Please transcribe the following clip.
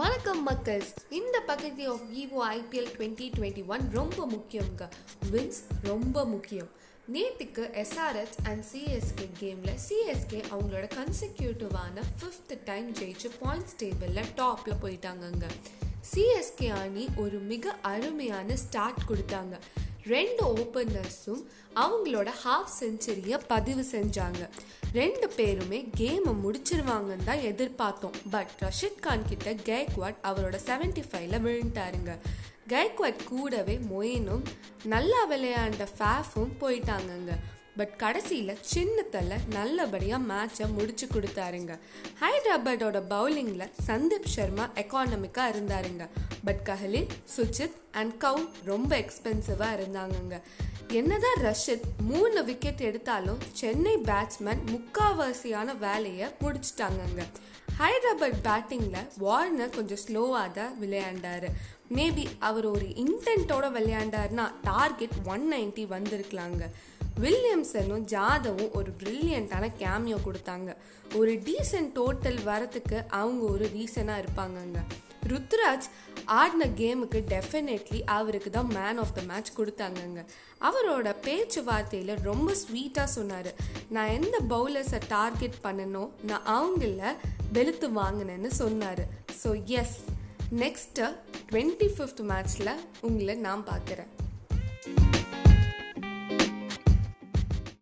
வணக்கம் மக்கள்ஸ். இந்த பகுதி of Vivo IPL twenty twenty one ரொம்ப முக்கியங்க வின்ஸ் ரொம்ப முக்கியம். நேற்றுக்கு எஸ்ஆர்எச் அண்ட் சிஎஸ்கே கேமில் சிஎஸ்கே அவங்களோட கன்சிக்யூட்டிவான ஃபிஃப்த் டைம் ஜெயிச்சு பாயிண்ட்ஸ் டேபிளில் டாப்பில் போயிட்டாங்கங்க. சிஎஸ்கே அணி ஒரு மிக அருமையான ஸ்டார்ட் கொடுத்தாங்க. ரெண்டு ஓப்பனர்ஸும் அவங்களோட ஹாஃப் செஞ்சுரியை பதிவு செஞ்சாங்க. ரெண்டு பேருமே கேமை முடிச்சிருவாங்கன்னு தான் எதிர்பார்த்தோம். பட் ரஷித் கான் கிட்ட கேக்வாட் அவரோட செவன்டி ஃபைவ்ல விழுந்துட்டாருங்க. கேக்வாட் கூடவே மொயினும் நல்லா விளையாண்ட ஃபேஃபும் போயிட்டாங்கங்க. பட் கடைசியில் சின்னத்தில் நல்லபடியாக மேட்சை முடிச்சு கொடுத்தாருங்க. ஹைதராபாடோட பவுலிங்கில் சந்தீப் சர்மா எக்கானமிக்காக இருந்தாருங்க. பட் கஹலின் சுஜித் அண்ட் கவு ரொம்ப எக்ஸ்பென்சிவாக இருந்தாங்கங்க. என்னதான் ரஷித் மூணு விக்கெட் எடுத்தாலும் சென்னை பேட்ஸ்மேன் முக்காவாசியான வேலையை முடிச்சிட்டாங்கங்க. ஹைதராபாத் பேட்டிங்கில் வார்னர் கொஞ்சம் ஸ்லோவாக தான் விளையாண்டாரு. மேபி அவர் ஒரு இன்டென்ட்டோட விளையாண்டாருன்னா டார்கெட் ஒன் நைன்ட்டி வந்திருக்கலாங்க. வில்லியம்சனும் ஜாதவும் ஒரு ப்ரில்லியண்ட்டான கேமியோ கொடுத்தாங்க. ஒரு டீசன்ட் டோட்டல் வரத்துக்கு அவங்க ஒரு ரீசனாக இருப்பாங்கங்க. ருத்ராஜ் ஆடின கேமுக்கு டெஃபினெட்லி அவருக்கு தான் மேன் ஆஃப் த மேட்ச் கொடுத்தாங்கங்க. அவரோட பேச்சுவார்த்தையில் ரொம்ப ஸ்வீட்டாக சொன்னார். நான் எந்த பவுலர்ஸை டார்கெட் பண்ணனோ நான் அவங்கள வெளுத்து வாங்கினேன்னு சொன்னார். So yes next twenty fifth மேட்ச்சில் உங்களை நான் பார்க்குறேன்.